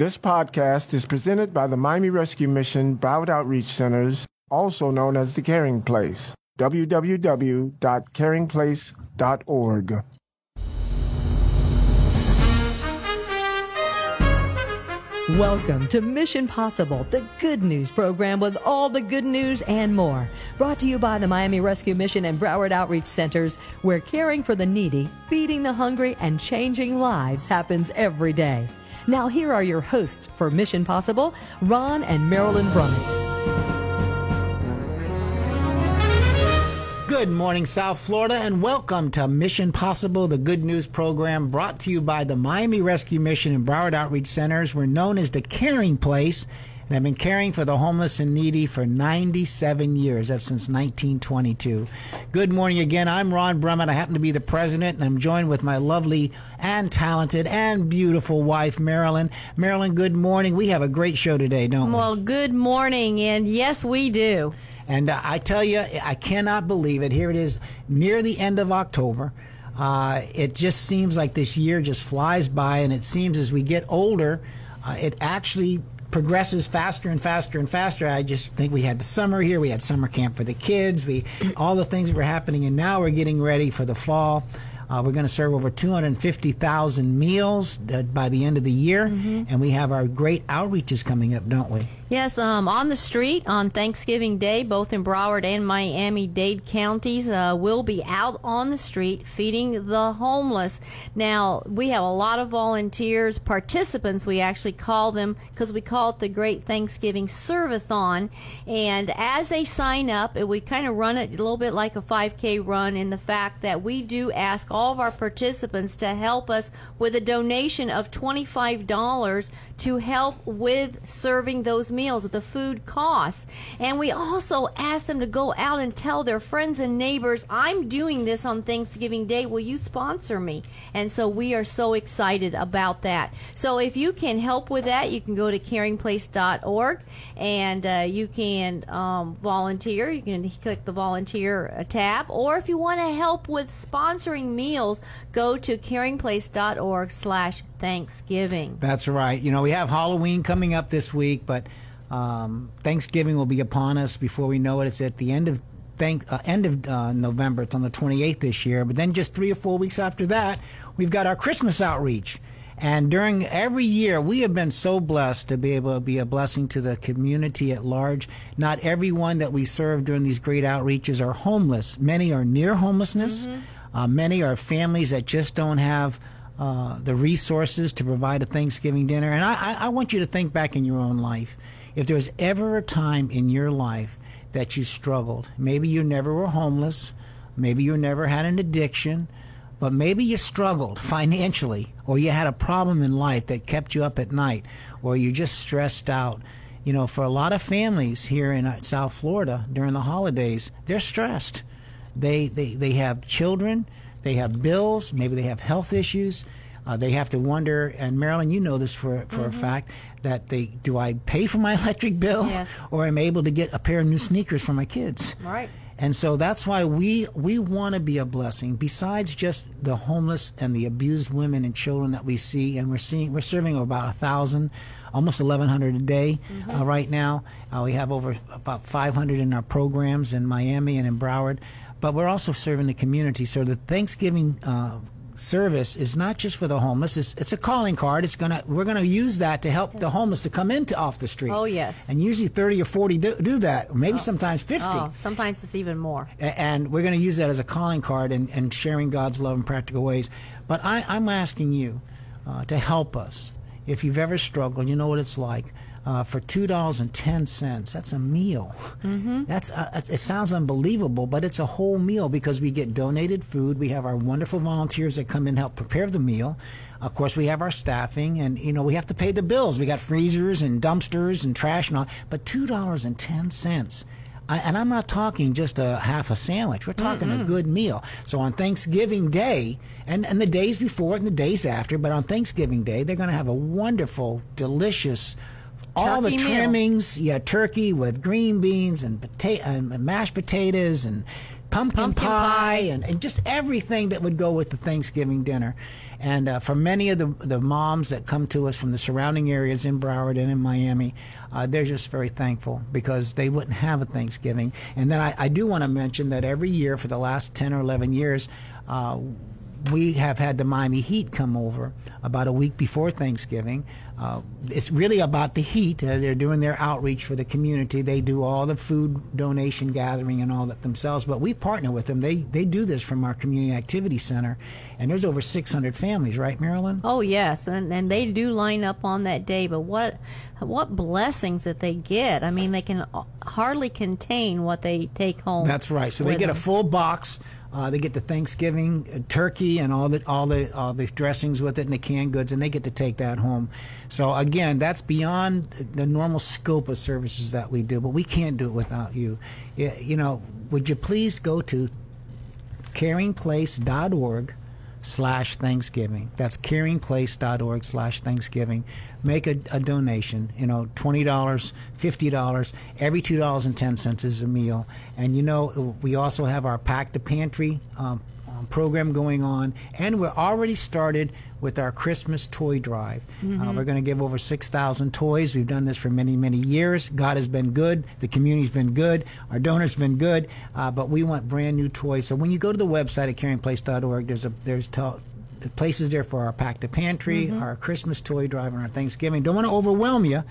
This podcast is presented by the Miami Rescue Mission Broward Outreach Centers, also known as The Caring Place. www.caringplace.org. Welcome to Mission Possible, the good news program with all the good news and more. Brought to you by the Miami Rescue Mission and Broward Outreach Centers, where caring for the needy, feeding the hungry, and changing lives happens every day. Now, here are your hosts for Mission Possible, Ron and Marilyn Brummett. Good morning, South Florida, and welcome to Mission Possible, the good news program brought to you by the Miami Rescue Mission and Broward Outreach Centers. We're known as the Caring Place and have been caring for the homeless and needy for 97 years. That's since 1922. Good morning again. I'm Ron Brummett. I happen to be the president, and I'm joined with my lovely and talented and beautiful wife, Marilyn. Marilyn, good morning. We have a great show today, don't we? Well, good morning, and yes, we do. And uh, I tell you, I cannot believe it. Here it is, near the end of October. Uh, it just seems like this year just flies by, and it seems as we get older, uh, it actually progresses faster and faster and faster. I just think we had the summer here, we had summer camp for the kids, we all the things that were happening, and now we're getting ready for the fall. Uh, we're going to serve over 250,000 meals uh, by the end of the year, mm-hmm. and we have our great outreaches coming up, don't we? Yes, um, on the street on Thanksgiving Day, both in Broward and Miami Dade counties, uh, will be out on the street feeding the homeless. Now, we have a lot of volunteers, participants, we actually call them, because we call it the Great Thanksgiving Servathon. And as they sign up, we kind of run it a little bit like a 5K run in the fact that we do ask all of our participants to help us with a donation of $25 to help with serving those meals meals, with the food costs. And we also ask them to go out and tell their friends and neighbors, I'm doing this on Thanksgiving Day. Will you sponsor me? And so we are so excited about that. So if you can help with that, you can go to caringplace.org and uh, you can um, volunteer. You can click the volunteer tab. Or if you want to help with sponsoring meals, go to caringplace.org slash Thanksgiving. That's right. You know, we have Halloween coming up this week, but um, Thanksgiving will be upon us before we know it. It's at the end of thank uh, end of uh, November. It's on the 28th this year. But then just three or four weeks after that, we've got our Christmas outreach. And during every year, we have been so blessed to be able to be a blessing to the community at large. Not everyone that we serve during these great outreaches are homeless. Many are near homelessness. Mm-hmm. Uh, many are families that just don't have uh, the resources to provide a Thanksgiving dinner. And I, I, I want you to think back in your own life. If there was ever a time in your life that you struggled, maybe you never were homeless, maybe you never had an addiction, but maybe you struggled financially, or you had a problem in life that kept you up at night, or you just stressed out. You know, for a lot of families here in uh, South Florida during the holidays, they're stressed. They, they, they have children, they have bills, maybe they have health issues. Uh, they have to wonder, and Marilyn, you know this for for mm-hmm. a fact that they do I pay for my electric bill, yes. or am I able to get a pair of new sneakers for my kids? Right. And so that's why we we want to be a blessing. Besides just the homeless and the abused women and children that we see, and we're seeing we're serving about a thousand, almost eleven hundred a day mm-hmm. uh, right now. Uh, we have over about five hundred in our programs in Miami and in Broward, but we're also serving the community. So the Thanksgiving uh, service is not just for the homeless. It's, it's a calling card. It's gonna we're gonna use that to help the homeless to come into off the street. Oh yes. And usually thirty or forty do, do that, maybe oh. sometimes fifty. Oh, sometimes it's even more. And we're gonna use that as a calling card and, and sharing God's love in practical ways. But I, I'm asking you uh, to help us. If you've ever struggled, you know what it's like uh, for two dollars and ten cents. That's a meal. Mm-hmm. That's uh, it sounds unbelievable, but it's a whole meal because we get donated food. We have our wonderful volunteers that come in and help prepare the meal. Of course, we have our staffing, and you know we have to pay the bills. We got freezers and dumpsters and trash and all. But two dollars and ten cents. and I'm not talking just a half a sandwich. We're talking mm-hmm. a good meal. So on Thanksgiving Day, and, and the days before and the days after, but on Thanksgiving Day, they're going to have a wonderful, delicious all the trimmings. Meal. Yeah, turkey with green beans and potato and mashed potatoes and pumpkin, Pumpkin pie, pie. And, and just everything that would go with the Thanksgiving dinner. And uh, for many of the, the moms that come to us from the surrounding areas in Broward and in Miami, uh, they're just very thankful because they wouldn't have a Thanksgiving. And then I, I do want to mention that every year for the last 10 or 11 years, uh, we have had the Miami Heat come over about a week before Thanksgiving. Uh, it's really about the heat. Uh, they're doing their outreach for the community. They do all the food donation gathering and all that themselves, but we partner with them. They they do this from our community activity center, and there's over 600 families, right, Marilyn? Oh yes, and and they do line up on that day. But what what blessings that they get! I mean, they can hardly contain what they take home. That's right. So they get a full box. Uh, they get the Thanksgiving uh, turkey and all the all the all the dressings with it and the canned goods, and they get to take that home. So again, that's beyond the normal scope of services that we do, but we can't do it without you. You know, would you please go to caringplace.org slash Thanksgiving. That's caringplace.org slash Thanksgiving. Make a, a donation, you know, $20, $50, every $2.10 is a meal. And, you know, we also have our Pack the Pantry um, um, program going on, and we're already started with our Christmas toy drive. Uh, we're going to give over 6,000 toys. We've done this for many, many years. God has been good. The community's been good. Our donors been good. Uh, but we want brand new toys. So when you go to the website at caringplace.org, there's a there's tell, places there for our pack the pantry, our Christmas toy drive, and our Thanksgiving. Don't want to overwhelm you,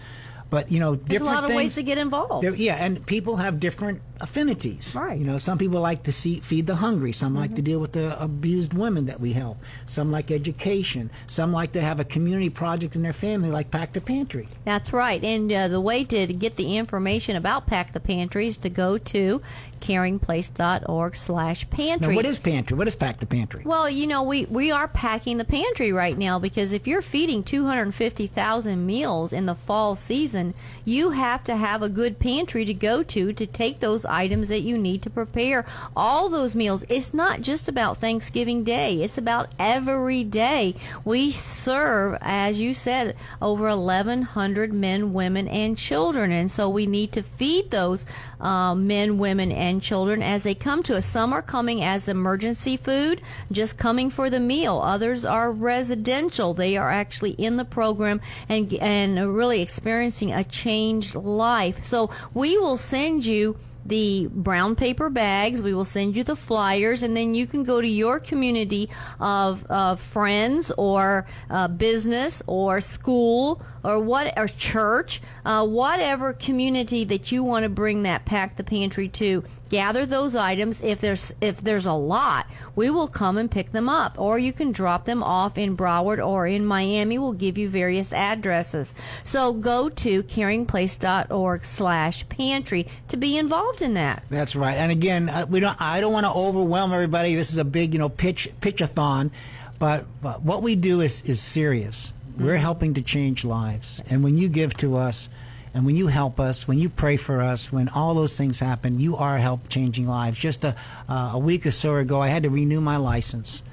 but you know, There's a different lot of things. ways to get involved. Yeah, and people have different affinities. Right. You know, some people like to see, feed the hungry. Some like to deal with the abused women that we help. Some like education. Some like to have a community project in their family, like Pack the Pantry. That's right. And uh, the way to get the information about Pack the Pantry is to go to caringplace.org slash pantry. Now, what is pantry? What is Pack the Pantry? Well, you know, we, we are packing the pantry right now because if you're feeding 250,000 meals in the fall season, you have to have a good pantry to go to to take those items that you need to prepare all those meals. It's not just about Thanksgiving Day, it's about every day. We serve, as you said, over 1,100 men, women, and children. And so we need to feed those uh, men, women, and children as they come to us. Some are coming as emergency food, just coming for the meal. Others are residential. They are actually in the program and and really experiencing a changed life. So we will send you the brown paper bags. We will send you the flyers, and then you can go to your community of, of friends or uh, business or school or what or church, uh, whatever community that you want to bring that pack the pantry to. Gather those items. If there's if there's a lot, we will come and pick them up, or you can drop them off in Broward or in Miami. We'll give you various addresses. So go to caringplace.org/pantry to be involved in that. That's right. And again, uh, we don't. I don't want to overwhelm everybody. This is a big, you know, pitch pitchathon, but, but what we do is is serious. We're helping to change lives, and when you give to us, and when you help us, when you pray for us, when all those things happen, you are help changing lives. Just a uh, a week or so ago, I had to renew my license.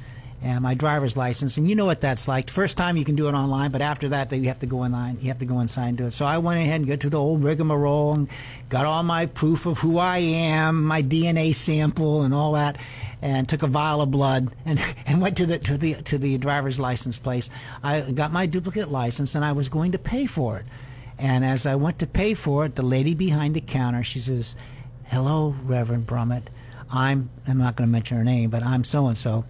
And my driver's license, and you know what that's like. First time you can do it online, but after that, you have to go online. You have to go inside and do it. So I went ahead and got to the old rigmarole and got all my proof of who I am, my DNA sample, and all that, and took a vial of blood and, and went to the to the to the driver's license place. I got my duplicate license, and I was going to pay for it. And as I went to pay for it, the lady behind the counter, she says, "Hello, Reverend Brummett. I'm I'm not going to mention her name, but I'm so and so."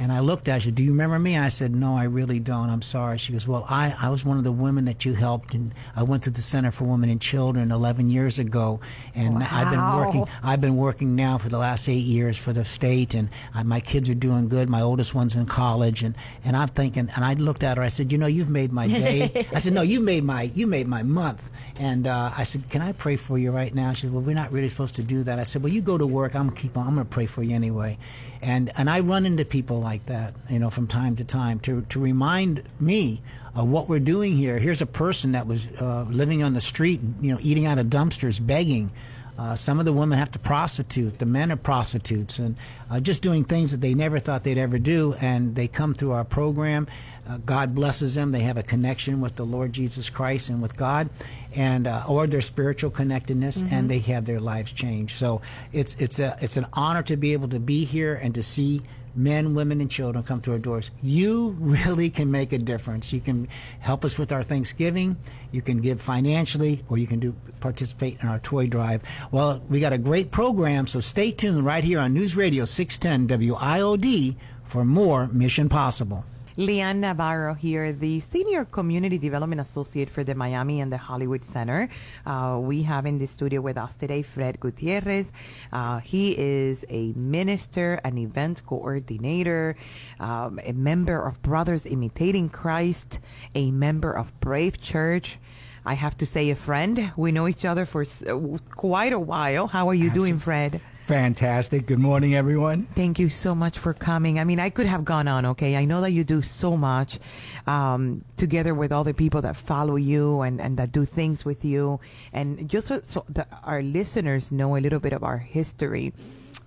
And I looked at her. "Do you remember me?" I said, "No, I really don't. I'm sorry." She goes, "Well, I, I was one of the women that you helped, and I went to the Center for Women and Children 11 years ago, and I've been working. I've been working now for the last eight years for the state, and I, my kids are doing good. My oldest one's in college, and, and I'm thinking. And I looked at her. I said, "You know, you've made my day." I said, "No, you made my you made my month." And uh, I said, "Can I pray for you right now?" She said, "Well, we're not really supposed to do that." I said, "Well, you go to work. I'm keep on. I'm going to pray for you anyway." And and I run into people like that, you know, from time to time to to remind me of what we're doing here. Here's a person that was uh, living on the street, you know, eating out of dumpsters, begging. Uh, some of the women have to prostitute. The men are prostitutes and uh, just doing things that they never thought they'd ever do. And they come through our program. Uh, God blesses them. They have a connection with the Lord Jesus Christ and with God, and uh, or their spiritual connectedness, Mm-hmm. and they have their lives changed. So it's it's a it's an honor to be able to be here and to see men, women, and children come to our doors. You really can make a difference. You can help us with our Thanksgiving. You can give financially, or you can do participate in our toy drive. Well, we got a great program, so stay tuned right here on News Radio 610 WIOD for more Mission Possible. Leanne Navarro here, the Senior Community Development Associate for the Miami and the Hollywood Center. Uh, we have in the studio with us today Fred Gutierrez. Uh, he is a minister, an event coordinator, um, a member of Brothers Imitating Christ, a member of Brave Church. I have to say, a friend. We know each other for s- uh, quite a while. How are you doing, Fred? Fantastic. Good morning, everyone. Thank you so much for coming. I mean, I could have gone on, okay? I know that you do so much um, together with all the people that follow you and, and that do things with you. And just so, so that our listeners know a little bit of our history,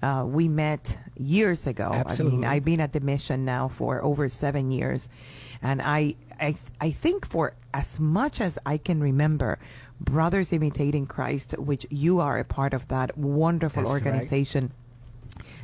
uh, we met years ago. Absolutely. I mean, I've been at the mission now for over seven years. And I, I, I think for as much as I can remember, Brothers Imitating Christ, which you are a part of that wonderful That's correct. organization,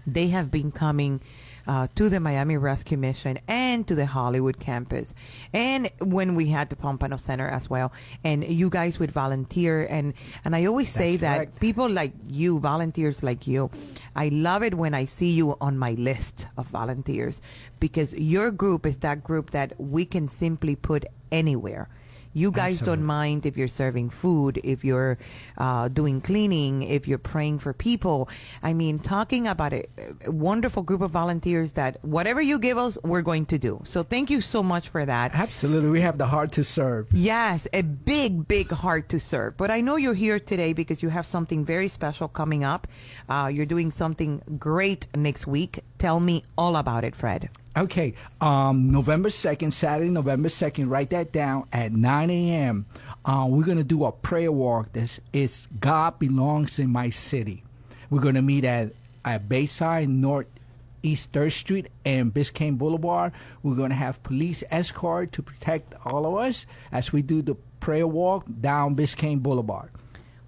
they have been coming uh, to the Miami Rescue Mission and to the Hollywood campus, and when we had the Pompano Center as well. And you guys would volunteer, and and I always say That's that correct. people like you, volunteers like you, I love it when I see you on my list of volunteers because your group is that group that we can simply put anywhere. You guys Absolutely. don't mind if you're serving food, if you're uh, doing cleaning, if you're praying for people. I mean, talking about a, a wonderful group of volunteers that whatever you give us, we're going to do. So thank you so much for that. Absolutely. We have the heart to serve. Yes, a big, big heart to serve. But I know you're here today because you have something very special coming up. Uh, you're doing something great next week. Tell me all about it, Fred. Okay. Um, November 2nd, Saturday, November 2nd, write that down at 9 a.m. Uh, we're going to do a prayer walk. This is God Belongs in My City. We're going to meet at, at Bayside, North East 3rd Street, and Biscayne Boulevard. We're going to have police escort to protect all of us as we do the prayer walk down Biscayne Boulevard.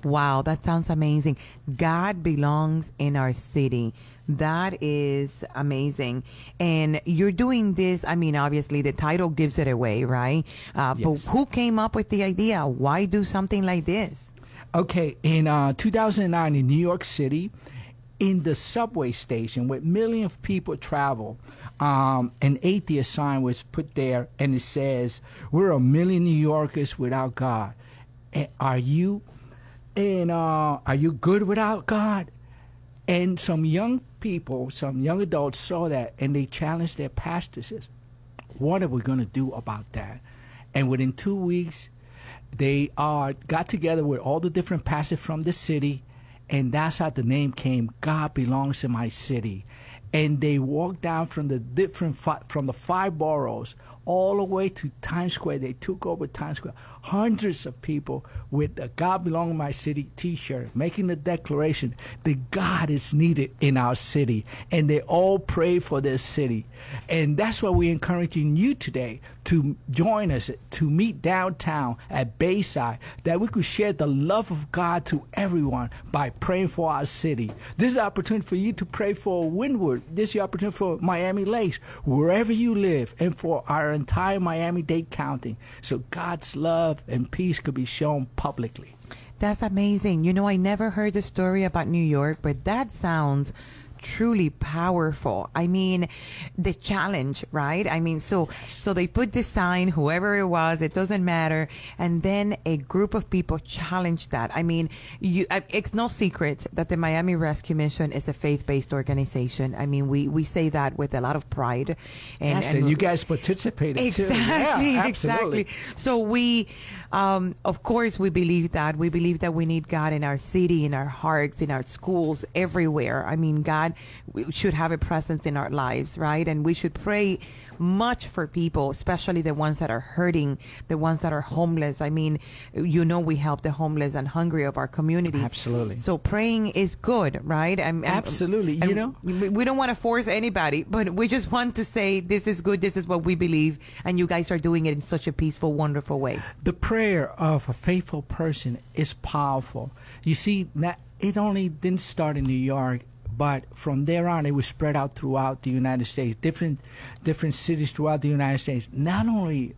Wow, that sounds amazing. God belongs in our city. That is amazing. And you're doing this, I mean, obviously the title gives it away, right? Uh, Yes. But who came up with the idea? Why do something like this? Okay, in uh, 2009 in New York City, in the subway station where millions of people travel, um, an atheist sign was put there and it says, We're a million New Yorkers without God. And are you and uh, are you good without God? And some young people, some young adults saw that and they challenged their pastors. What are we going to do about that? And within two weeks, they uh, got together with all the different pastors from the city, and that's how the name came. God belongs in my city, and they walked down from the different fi- from the five boroughs all the way to Times Square. They took over Times Square. Hundreds of people with the "God belongs in my city" T-shirt, making the declaration that God is needed in our city, and they all pray for their city. And that's why we're encouraging you today to join us to meet downtown at Bayside, that we could share the love of God to everyone by praying for our city. This is an opportunity for you to pray for Wynwood. This is your opportunity for Miami Lakes, wherever you live, and for our entire Miami Dade County. So God's love and peace could be shown publicly. That's amazing. You know, I never heard the story about New York, but that sounds truly powerful. I mean, the challenge, right? I mean, so so they put the sign, whoever it was, it doesn't matter, and then a group of people challenged that. I mean, you, it's no secret that the Miami Rescue Mission is a faith-based organization. I mean, we we say that with a lot of pride. And, yes, and you guys participated too. Exactly, Yeah, exactly. So we, um, of course, we believe that. We believe that we need God in our city, in our hearts, in our schools, everywhere. I mean, God w- should have a presence in our lives, right? And we should pray much for people, especially the ones that are hurting, the ones that are homeless. I mean, you know, we help the homeless and hungry of our community. Absolutely. So praying is good, right? I'm, I'm- Absolutely. You know? we, we don't want to force anybody, but we just want to say this is good, this is what we believe, and you guys are doing it in such a peaceful, wonderful way. the prayer of a faithful person is powerful. You see, that it only didn't start in New York, but from there on, it was spread out throughout the United States, different different cities throughout the United States. Not only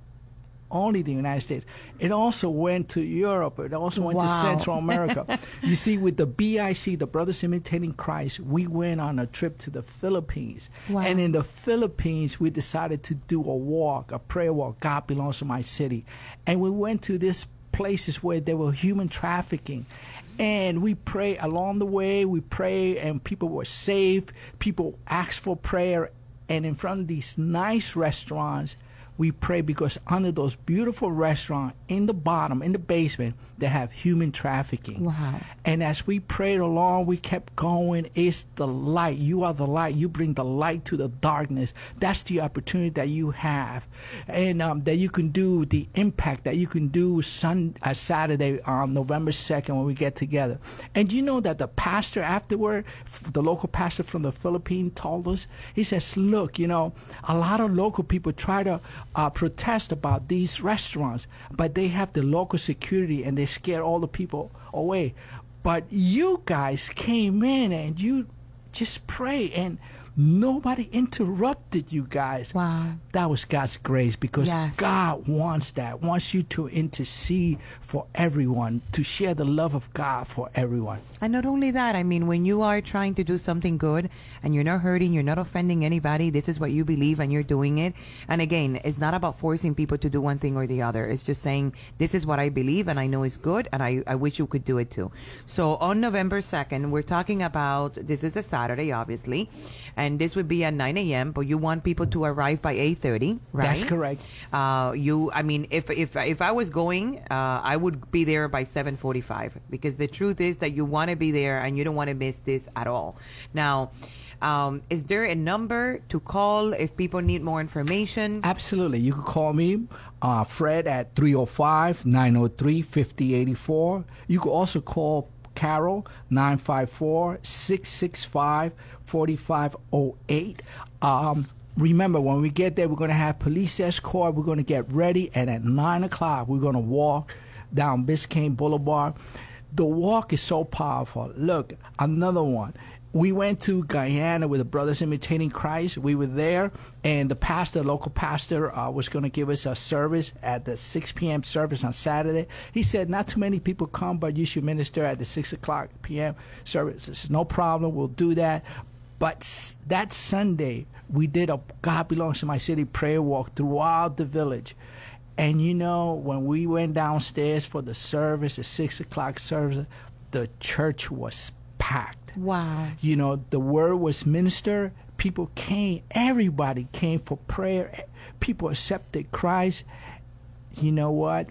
only the United States, it also went to Europe. It also went to Central America. you see, with the BIC, the Brothers Imitating Christ, we went on a trip to the Philippines, Wow. and in the Philippines, we decided to do a walk, a prayer walk. God belongs to my city, and we went to these places where there were human trafficking. And we pray along the way. We pray, and people were saved. People asked for prayer, and in front of these nice restaurants, we pray because under those beautiful restaurants in the bottom, in the basement, they have human trafficking. Wow. And as we prayed along, we kept going. It's the light. You are the light. You bring the light to the darkness. That's the opportunity that you have, and um, that you can do the impact that you can do Sun uh, Saturday on November second when we get together. And you know that the pastor afterward, the local pastor from the Philippines, told us. He says, "Look, you know, a lot of local people try to uh, protest about these restaurants, but they have the local security and they scare all the people away. But you guys came in and you just pray and nobody interrupted you guys. Wow. That was God's grace because Yes. God wants that, wants you to intercede for everyone, to share the love of God for everyone. And not only that, I mean, when you are trying to do something good and you're not hurting, you're not offending anybody, this is what you believe and you're doing it. And again, it's not about forcing people to do one thing or the other. It's just saying, this is what I believe and I know is good and I, I wish you could do it too. So on November 2nd, we're talking about, this is a Saturday, obviously, and this would be at 9 a.m., but you want people to arrive by 8.30, right? That's correct. Uh, you, I mean, if if if I was going, uh, I would be there by seven forty-five because the truth is that you want to be there and you don't want to miss this at all. Now, um, is there a number to call if people need more information? Absolutely. You can call me, uh, Fred, at 305 903 5084. You can also call Carol, 954 665 4508. Um, Remember, when we get there, we're going to have police escort. We're going to get ready, and at 9 o'clock, we're going to walk down Biscayne Boulevard. The walk is so powerful. Look, another one. We went to Guyana with the Brothers Imitating Christ. We were there, and the pastor, local pastor, uh, was going to give us a service at the 6 p.m. service on Saturday. He said, Not too many people come, but you should minister at the 6 o'clock p.m. service. I said, No problem, we'll do that. But that Sunday, we did a God Belongs to My City prayer walk throughout the village. And you know, when we went downstairs for the service, the six o'clock service, the church was packed. Wow. You know, the word was ministered. People came. Everybody came for prayer. People accepted Christ. You know what?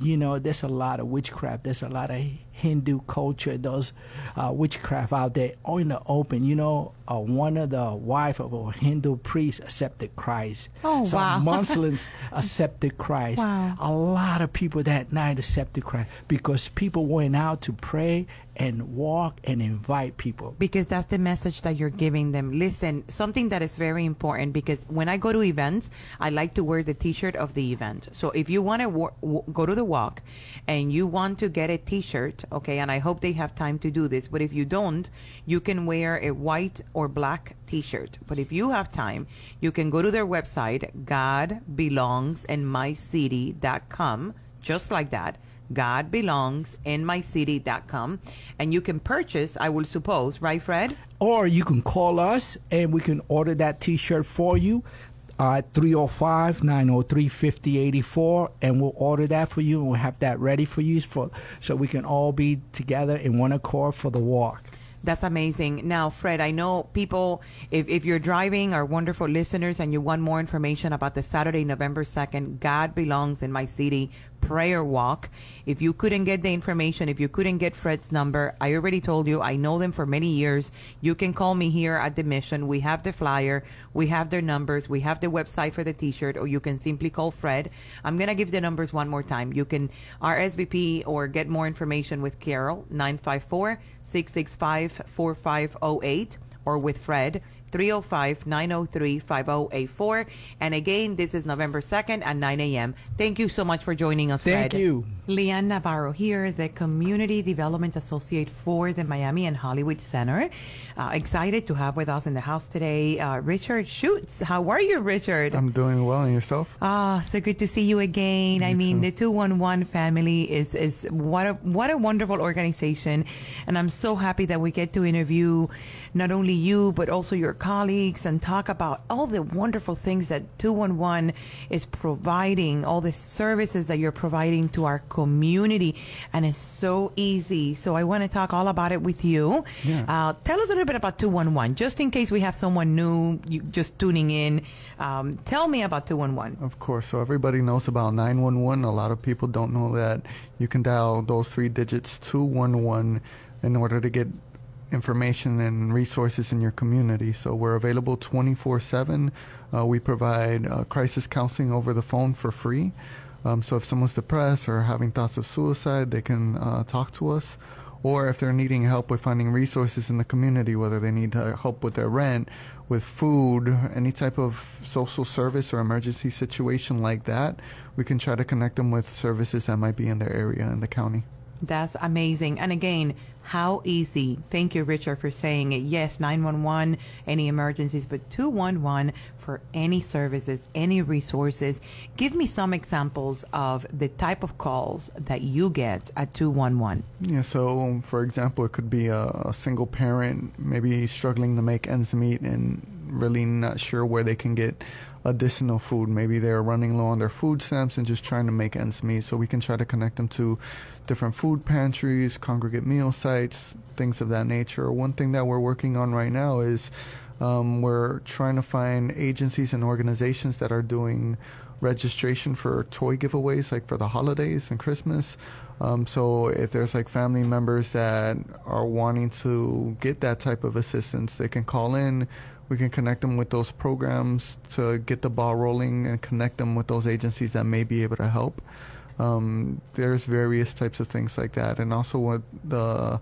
You know, there's a lot of witchcraft. There's a lot of Hindu culture. Those uh, witchcraft out there oh, in the open. You know, uh, one of the wife of a Hindu priest accepted Christ. Oh, Some wow. Muslims accepted Christ. Wow. A lot of people that night accepted Christ because people went out to pray and walk and invite people. because that's the message that you're giving them. Listen, something that is very important because when I go to events, I like to wear the T-shirt of the event. So if you want to wa- w- go to the walk and you want to get a T-shirt, okay, and I hope they have time to do this, but if you don't, you can wear a white or black T-shirt. But if you have time, you can go to their website, GodBelongsInMyCity.com, just like that. GodBelongsInMyCity.com, and you can purchase. I will suppose, right, Fred? Or you can call us and we can order that t shirt for you uh, at 305 903 5084. And we'll order that for you and we'll have that ready for you for, so we can all be together in one accord for the walk. That's amazing. Now, Fred, I know people, if, if you're driving, our wonderful listeners, and you want more information about the Saturday, November 2nd, God Belongs in My City prayer walk. If you couldn't get the information, if you couldn't get Fred's number, I already told you, I know them for many years. You can call me here at the mission. We have the flyer, we have their numbers, we have the website for the t shirt, or you can simply call Fred. I'm going to give the numbers one more time. You can RSVP or get more information with Carol, 954 665 4508, or with Fred, 305-903-5084. And again, this is November 2nd at 9 a.m. Thank you so much for joining us, Thank Fred. you. Leanne Navarro here, the Community Development Associate for the Miami and Hollywood Center. Uh, excited to have with us in the house today uh, Richard Shutes. How are you, Richard? I'm doing well, and yourself? Ah, so good to see you again. I mean, too. the 211 family is is what a what a wonderful organization, and I'm so happy that we get to interview not only you but also your colleagues and talk about all the wonderful things that 211 is providing, all the services that you're providing to our community, and it's so easy. So I want to talk all about it with you. Yeah. Uh, tell us a little bit about 211, just in case we have someone new just tuning in. Um, tell me about 211. Of course. So everybody knows about 911. A lot of people don't know that you can dial those three digits 211 in order to get information and resources in your community. So we're available 24/7. Uh, we provide uh, crisis counseling over the phone for free. Um, so if someone's depressed or having thoughts of suicide, they can uh, talk to us. Or if they're needing help with finding resources in the community, whether they need uh, help with their rent, with food, any type of social service or emergency situation like that, we can try to connect them with services that might be in their area in the county. That's amazing. And again, how easy. Thank you, Richard, for saying it. Yes, 911, any emergencies, but 211 for any services, any resources. Give me some examples of the type of calls that you get at 211. Yeah, so um, for example, it could be a, a single parent maybe struggling to make ends meet and really not sure where they can get additional food. Maybe they're running low on their food stamps and just trying to make ends meet. So we can try to connect them to different food pantries, congregate meal sites, things of that nature. One thing that we're working on right now is um, we're trying to find agencies and organizations that are doing registration for toy giveaways, like for the holidays and Christmas. Um, so if there's like family members that are wanting to get that type of assistance, they can call in. We can connect them with those programs to get the ball rolling and connect them with those agencies that may be able to help. Um, there's various types of things like that, and also what the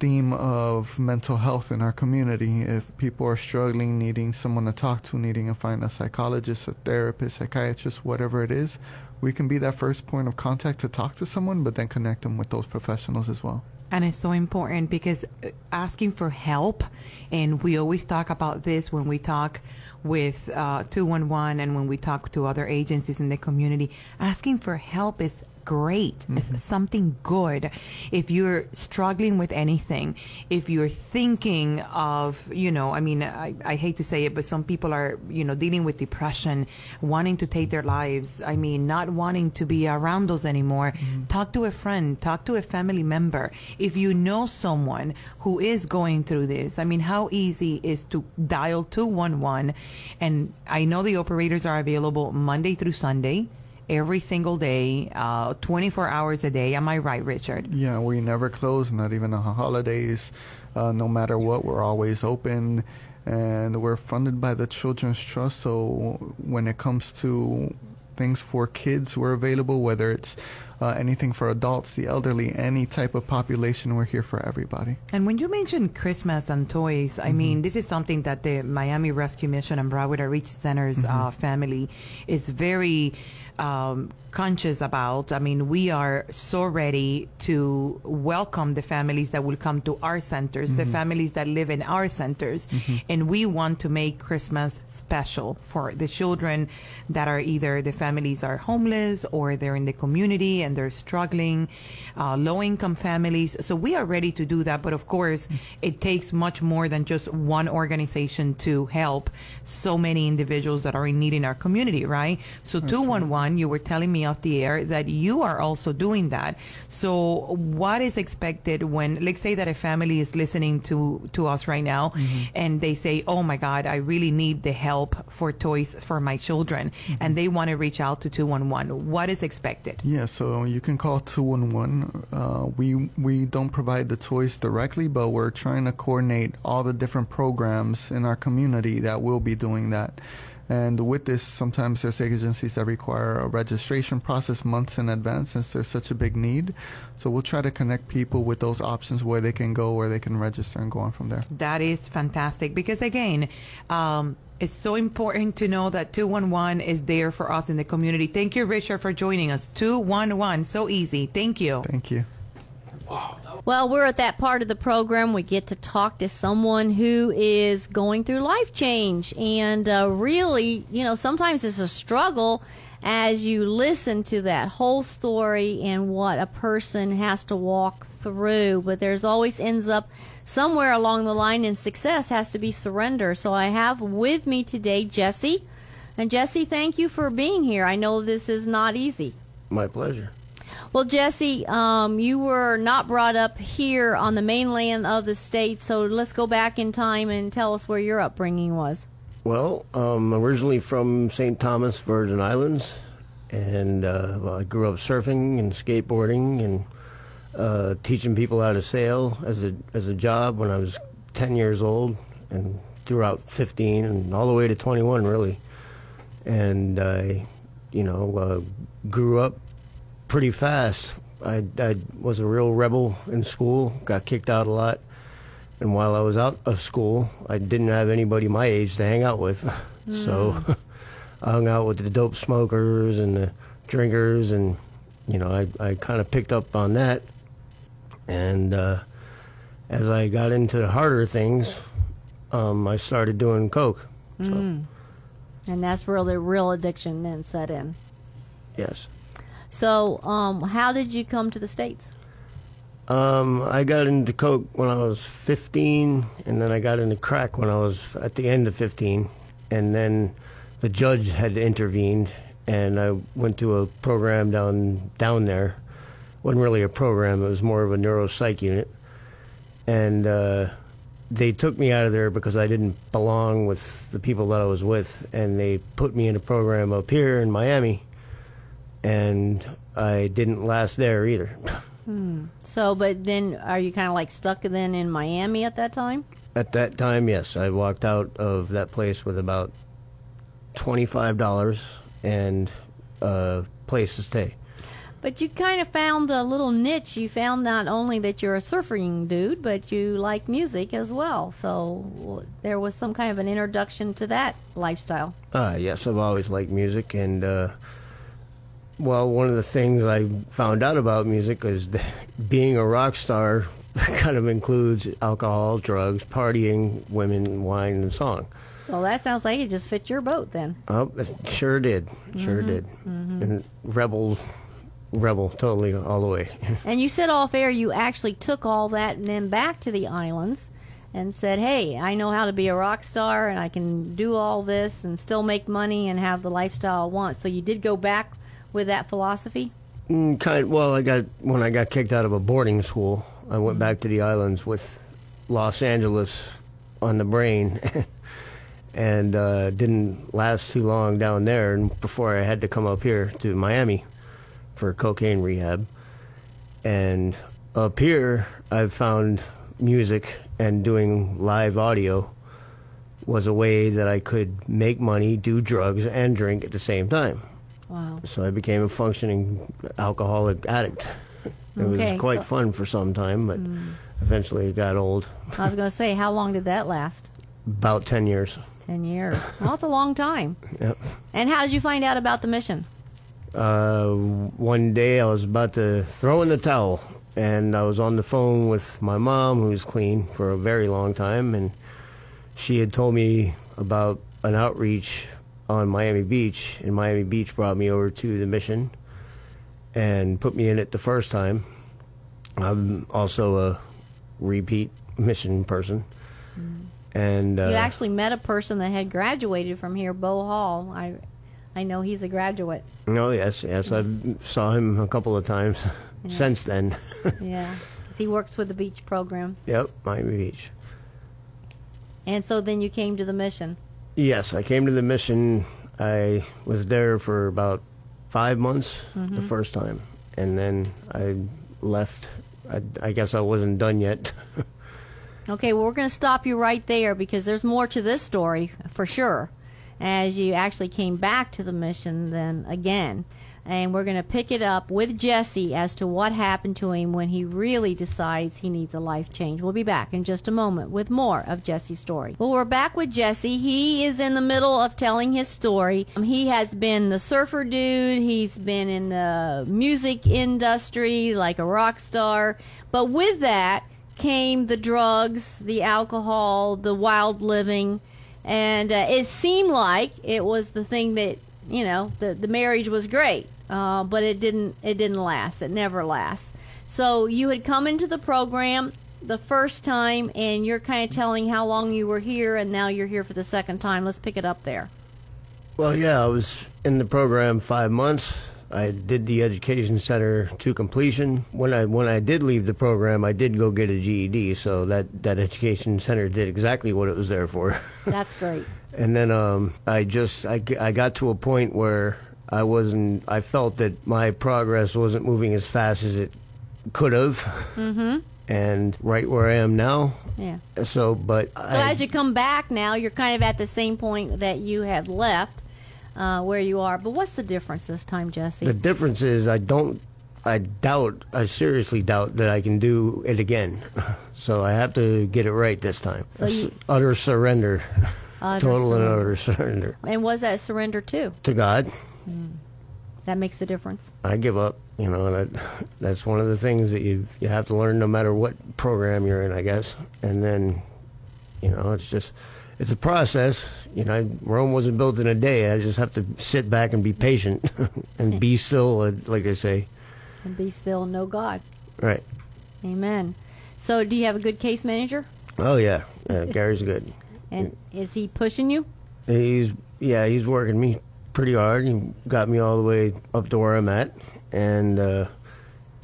theme of mental health in our community. If people are struggling, needing someone to talk to, needing to find a psychologist, a therapist, psychiatrist, whatever it is, we can be that first point of contact to talk to someone, but then connect them with those professionals as well. And it's so important because uh, asking for help, and we always talk about this when we talk with uh, 211 and when we talk to other agencies in the community, asking for help is great. Mm-hmm. It's something good. If you're struggling with anything, if you're thinking of, you know, I mean, I, I hate to say it, but some people are, you know, dealing with depression, wanting to take their lives. I mean, not wanting to be around us anymore. Mm-hmm. Talk to a friend, talk to a family member. If you know someone who is going through this, I mean, how easy is to dial 211 and I know the operators are available Monday through Sunday every single day, uh, 24 hours a day. Am I right, Richard? Yeah, we never close, not even on holidays. Uh, no matter what, we're always open. And we're funded by the Children's Trust. So when it comes to things for kids, we're available, whether it's uh, anything for adults, the elderly, any type of population, we're here for everybody. And when you mentioned Christmas and toys, I mean, this is something that the Miami Rescue Mission and Broward Outreach Center's uh, family is very um, conscious about. I mean, we are so ready to welcome the families that will come to our centers, the families that live in our centers, and we want to make Christmas special for the children that are either the families are homeless or they're in the community and they're struggling, uh, low income families. So we are ready to do that. But of course, it takes much more than just one organization to help so many individuals that are in need in our community, right? So 211 211. You were telling me off the air that you are also doing that. So, what is expected when, let's say that a family is listening to, to us right now and they say, Oh my God, I really need the help for toys for my children, and they want to reach out to 211. What is expected? Yeah, so you can call 211. Uh, we we don't provide the toys directly, but we're trying to coordinate all the different programs in our community that will be doing that. And with this, sometimes there's agencies that require a registration process months in advance since there's such a big need. So we'll try to connect people with those options where they can go, where they can register and go on from there. That is fantastic because again, um, it's so important to know that 211 is there for us in the community. Thank you, Richard, for joining us. 211, so easy. Thank you. Thank you. Well, we're at that part of the program. We get to talk to someone who is going through life change. And uh, really, you know, sometimes it's a struggle as you listen to that whole story and what a person has to walk through. But there's always ends up somewhere along the line, and success has to be surrender. So I have with me today Jesse. And Jesse, thank you for being here. I know this is not easy. My pleasure. Well, Jesse, um, you were not brought up here on the mainland of the state, so let's go back in time and tell us where your upbringing was. Well, um, originally from St. Thomas, Virgin Islands, and uh, I grew up surfing and skateboarding and uh, teaching people how to sail as a as a job when I was 10 years old, and throughout 15 and all the way to 21, really. And I, you know, uh, grew up pretty fast. I, I was a real rebel in school, got kicked out a lot. And while I was out of school, I didn't have anybody my age to hang out with. So I hung out with the dope smokers and the drinkers, and, you know, I, I kind of picked up on that. And uh, as I got into the harder things, um, I started doing coke. So, And that's where the real addiction then set in. yes. So, um, how did you come to the States? Um, I got into coke when I was 15, and then I got into crack when I was at the end of 15, and then the judge had intervened, and I went to a program down down there. wasn't really a program; it was more of a neuropsych unit, and uh, they took me out of there because I didn't belong with the people that I was with, and they put me in a program up here in Miami, and I didn't last there either. So, but then are you kind of like stuck then in Miami at that time? At that time, yes, I walked out of that place with about twenty-five dollars and a place to stay. But you kind of found a little niche. You found not only that you're a surfing dude, but you like music as well. So there was some kind of an introduction to that lifestyle. Uh, yes, I've always liked music, and uh, well, one of the things I found out about music is that being a rock star kind of includes alcohol, drugs, partying, women, wine, and song. So that sounds like it just fit your boat then. Oh, it sure did, sure mm-hmm. did, mm-hmm. and rebel, rebel, totally all the way. And you said off air you actually took all that and then back to the islands and said, "Hey, I know how to be a rock star and I can do all this and still make money and have the lifestyle I want." So you did go back with that philosophy? Mm, kind well, I got when I got kicked out of a boarding school. I went back to the islands with Los Angeles on the brain, and uh, didn't last too long down there. And before I had to come up here to Miami for cocaine rehab, and up here I've found music and doing live audio was a way that I could make money, do drugs, and drink at the same time. Wow. So I became a functioning alcoholic addict. It Okay, was quite so- fun for some time, but eventually it got old. I was going to say, how long did that last? About 10 years. 10 years. Well, it's a long time. Yep. And how did you find out about the mission? Uh, one day I was about to throw in the towel, and I was on the phone with my mom, who's clean for a very long time, and she had told me about an outreach on Miami Beach, and Miami Beach brought me over to the mission and put me in it the first time. I'm also a repeat mission person. And uh, you actually met a person that had graduated from here, Bo Hall. I I know he's a graduate. Oh yes, yes. I saw him a couple of times since then. Yeah. he works with the beach program. yep, Miami Beach. And so then you came to the mission. Yes, I came to the mission. I was there for about five months the mm-hmm. first time, and then I left. I, I guess I wasn't done yet. Okay, well, we're going to stop you right there because there's more to this story for sure. As you actually came back to the mission, then again. And we're going to pick it up with Jesse as to what happened to him when he really decides he needs a life change. We'll be back in just a moment with more of Jesse's story. Well, we're back with Jesse. He is in the middle of telling his story. Um, he has been the surfer dude, he's been in the music industry like a rock star. But with that, came the drugs, the alcohol, the wild living, and uh, it seemed like it was the thing that you know the the marriage was great, uh, but it didn't it didn't last. It never lasts. So you had come into the program the first time, and you're kind of telling how long you were here, and now you're here for the second time. Let's pick it up there. well, yeah, I was in the program five months. I did the education center to completion. When I when I did leave the program, I did go get a GED. So that that education center did exactly what it was there for. That's great. And then um, I just I, I got to a point where I wasn't I felt that my progress wasn't moving as fast as it could have. Mm-hmm. And right where I am now. Yeah. So, but So I, as you come back now, you're kind of at the same point that you had left, uh, where you are. But what's the difference this time, Jesse? the difference is I don't I doubt I seriously doubt that I can do it again. So I have to get it right this time. So you- utter surrender. Utter Total and utter surrender and was that surrender too? to God. That makes a difference. I give up. You know, that that's one of the things that you you have to learn no matter what program you're in, I guess. And then, you know, it's just it's a process. You know, Rome wasn't built in a day. I just have to sit back and be patient and be still, uh, like I say. And be still and know God. Right. Amen. So, do you have a good case manager? Oh yeah, yeah Gary's good. And is he pushing you? He's yeah, he's working me pretty hard. He got me all the way up to where I'm at, and uh,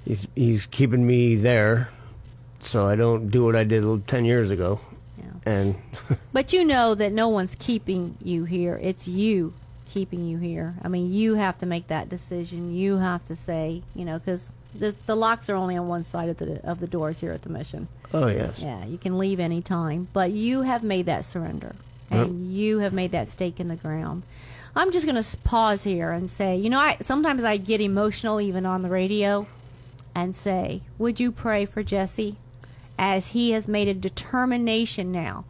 he's he's keeping me there, so I don't do what I did ten years ago. Yeah. And But you know that no one's keeping you here. It's you keeping you here. I mean, you have to make that decision. You have to say, you know, because the, the locks are only on one side of the of the doors here at the mission. oh yes, Yeah, you can leave any time, but you have made that surrender, and you have made that stake in the ground. I'm just going to pause here and say, you know, I sometimes I get emotional even on the radio, and say, would you pray for Jesse, as he has made a determination now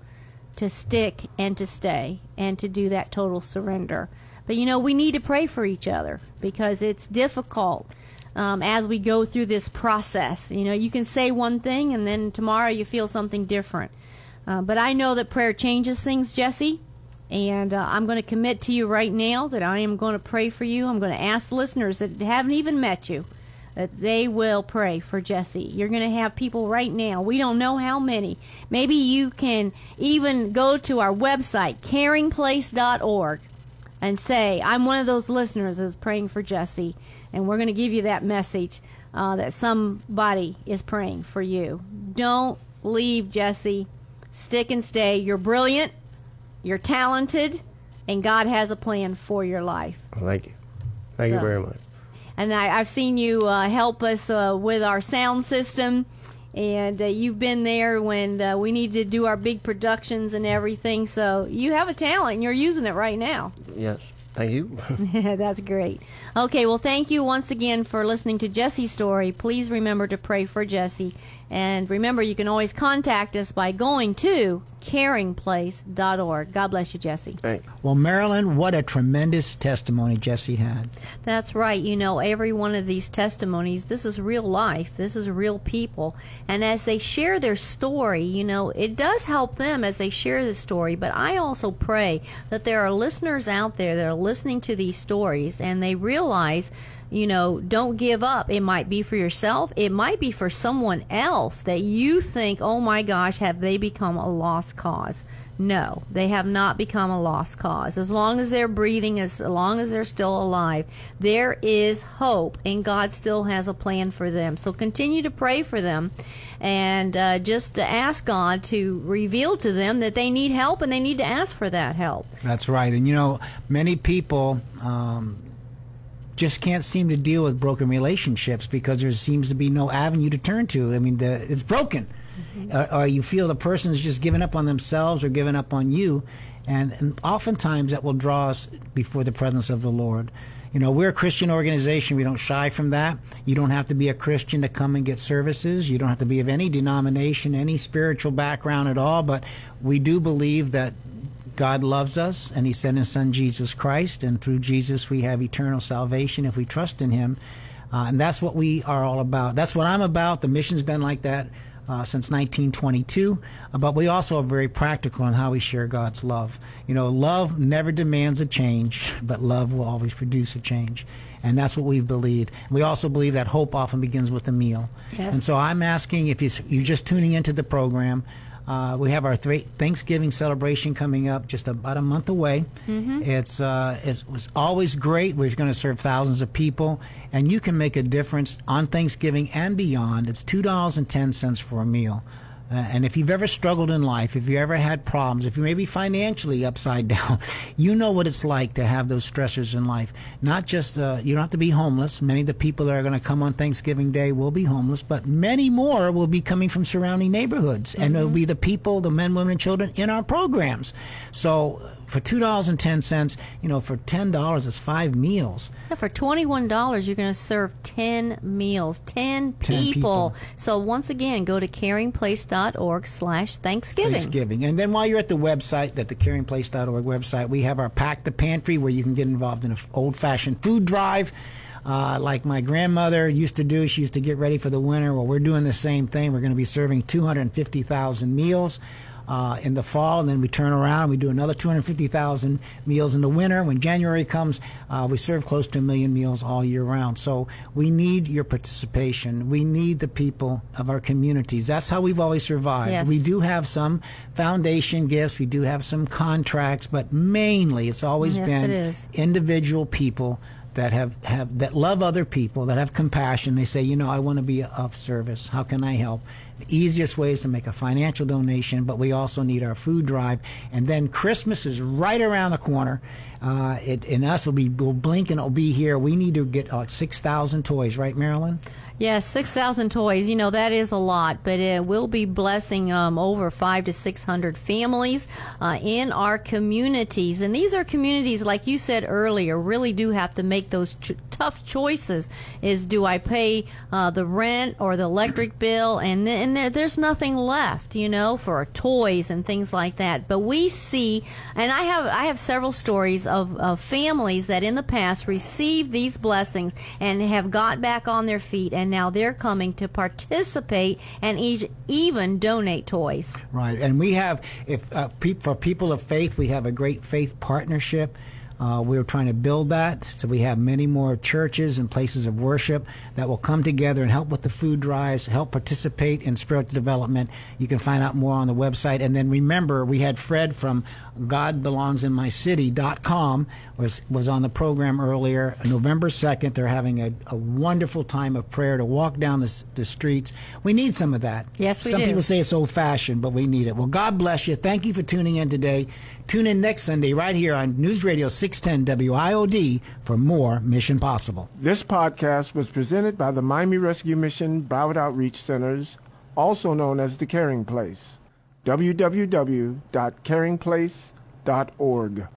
to stick and to stay and to do that total surrender. But you know, we need to pray for each other because it's difficult um, as we go through this process. You know, you can say one thing and then tomorrow you feel something different. Uh, but I know that prayer changes things, Jesse. And uh, I'm going to commit to you right now that I am going to pray for you. I'm going to ask listeners that haven't even met you that they will pray for Jesse. You're going to have people right now. We don't know how many. Maybe you can even go to our website, caringplace.org, and say, I'm one of those listeners that's praying for Jesse. And we're going to give you that message uh, that somebody is praying for you. Don't leave, Jesse. Stick and stay. You're brilliant, you're talented, and God has a plan for your life. thank you, thank you very much. And I, I've seen you uh, help us uh, with our sound system, and uh, you've been there when uh, we need to do our big productions and everything. So you have a talent, and you're using it right now. Yes, thank you. Yeah, that's great. Okay, well, thank you once again for listening to Jesse's story. Please remember to pray for Jesse. And remember, you can always contact us by going to caringplace.org. God bless you, Jesse. Thank. Well, Marilyn, what a tremendous testimony Jesse had. That's right. You know, every one of these testimonies, this is real life. This is real people. And as they share their story, you know, it does help them as they share the story. But I also pray that there are listeners out there that are listening to these stories and they realize you know, don't give up. It might be for yourself. It might be for someone else that you think, oh my gosh, have they become a lost cause? No, they have not become a lost cause. As long as they're breathing, as long as they're still alive, there is hope, and God still has a plan for them. So continue to pray for them and uh, just to ask God to reveal to them that they need help and they need to ask for that help. That's right. And you know, many people um, just can't seem to deal with broken relationships because there seems to be no avenue to turn to. I mean, the, it's broken. Mm-hmm. Or, or, you feel the person is just giving up on themselves or giving up on you. And, and oftentimes that will draw us before the presence of the Lord. You know, we're a Christian organization. We don't shy from that. You don't have to be a Christian to come and get services. You don't have to be of any denomination, any spiritual background at all. But we do believe that God loves us and He sent His Son Jesus Christ. And through Jesus, we have eternal salvation if we trust in Him. Uh, and that's what we are all about. That's what I'm about. The mission's been like that uh, since 1922. Uh, but we also are very practical on how we share God's love. You know, love never demands a change, but love will always produce a change. And that's what we've believed. We also believe that hope often begins with a meal. Yes. And so I'm asking if you're just tuning into the program, uh, we have our Thanksgiving celebration coming up just about a month away. Mm-hmm. It's uh, it was always great. We're going to serve thousands of people, and you can make a difference on Thanksgiving and beyond. It's two dollars and ten cents for a meal. Uh, and if you've ever struggled in life, if you ever had problems, if you may be financially upside down, you know what it's like to have those stressors in life. Not just, uh, you don't have to be homeless. Many of the people that are going to come on Thanksgiving Day will be homeless, but many more will be coming from surrounding neighborhoods. Mm-hmm. And it'll be the people, the men, women, and children in our programs. So for two dollars and ten cents, you know, for ten dollars, it's five meals. Yeah, for twenty one dollars, you're going to serve ten meals, 10, 10 people. people. So once again, go to caringplace.org/slash Thanksgiving. Thanksgiving, and then while you're at the website, at the caringplace.org website, we have our pack the pantry where you can get involved in an old fashioned food drive. Uh, like my grandmother used to do, she used to get ready for the winter. Well, we're doing the same thing. We're going to be serving 250,000 meals uh, in the fall, and then we turn around. We do another 250,000 meals in the winter. When January comes, uh, we serve close to a million meals all year round. So we need your participation. We need the people of our communities. That's how we've always survived. Yes. We do have some foundation gifts. We do have some contracts, but mainly it's always yes, been it individual people that have, have that love other people, that have compassion. They say, you know, I want to be of service. How can I help? The easiest way is to make a financial donation, but we also need our food drive. And then Christmas is right around the corner. Uh, it, and us will be we'll blink and it'll be here. We need to get uh, six thousand toys, right, Marilyn? Yes, 6,000 toys. You know, that is a lot, but it will be blessing um, over five to 600 families uh, in our communities. And these are communities, like you said earlier, really do have to make those ch- tough choices. Is do I pay uh, the rent or the electric bill? And, th- and there, there's nothing left, you know, for toys and things like that. But we see, and I have, I have several stories of, of families that in the past received these blessings and have got back on their feet and and now they're coming to participate and even donate toys. Right, and we have if uh, pe- for people of faith, we have a great faith partnership uh, we're trying to build that so we have many more churches and places of worship that will come together and help with the food drives, help participate in spiritual development. You can find out more on the website. And then remember, we had Fred from GodBelongsInMyCity.com was was on the program earlier. November second, they're having a, a, wonderful time of prayer to walk down the, the streets. We need some of that. Yes, we some do. people say it's old fashioned, but we need it. Well, God bless you. Thank you for tuning in today. Tune in next Sunday right here on News Radio 610 WIOD for more Mission Possible. This podcast was presented by the Miami Rescue Mission Broward Outreach Centers, also known as the Caring Place. www.caringplace.org.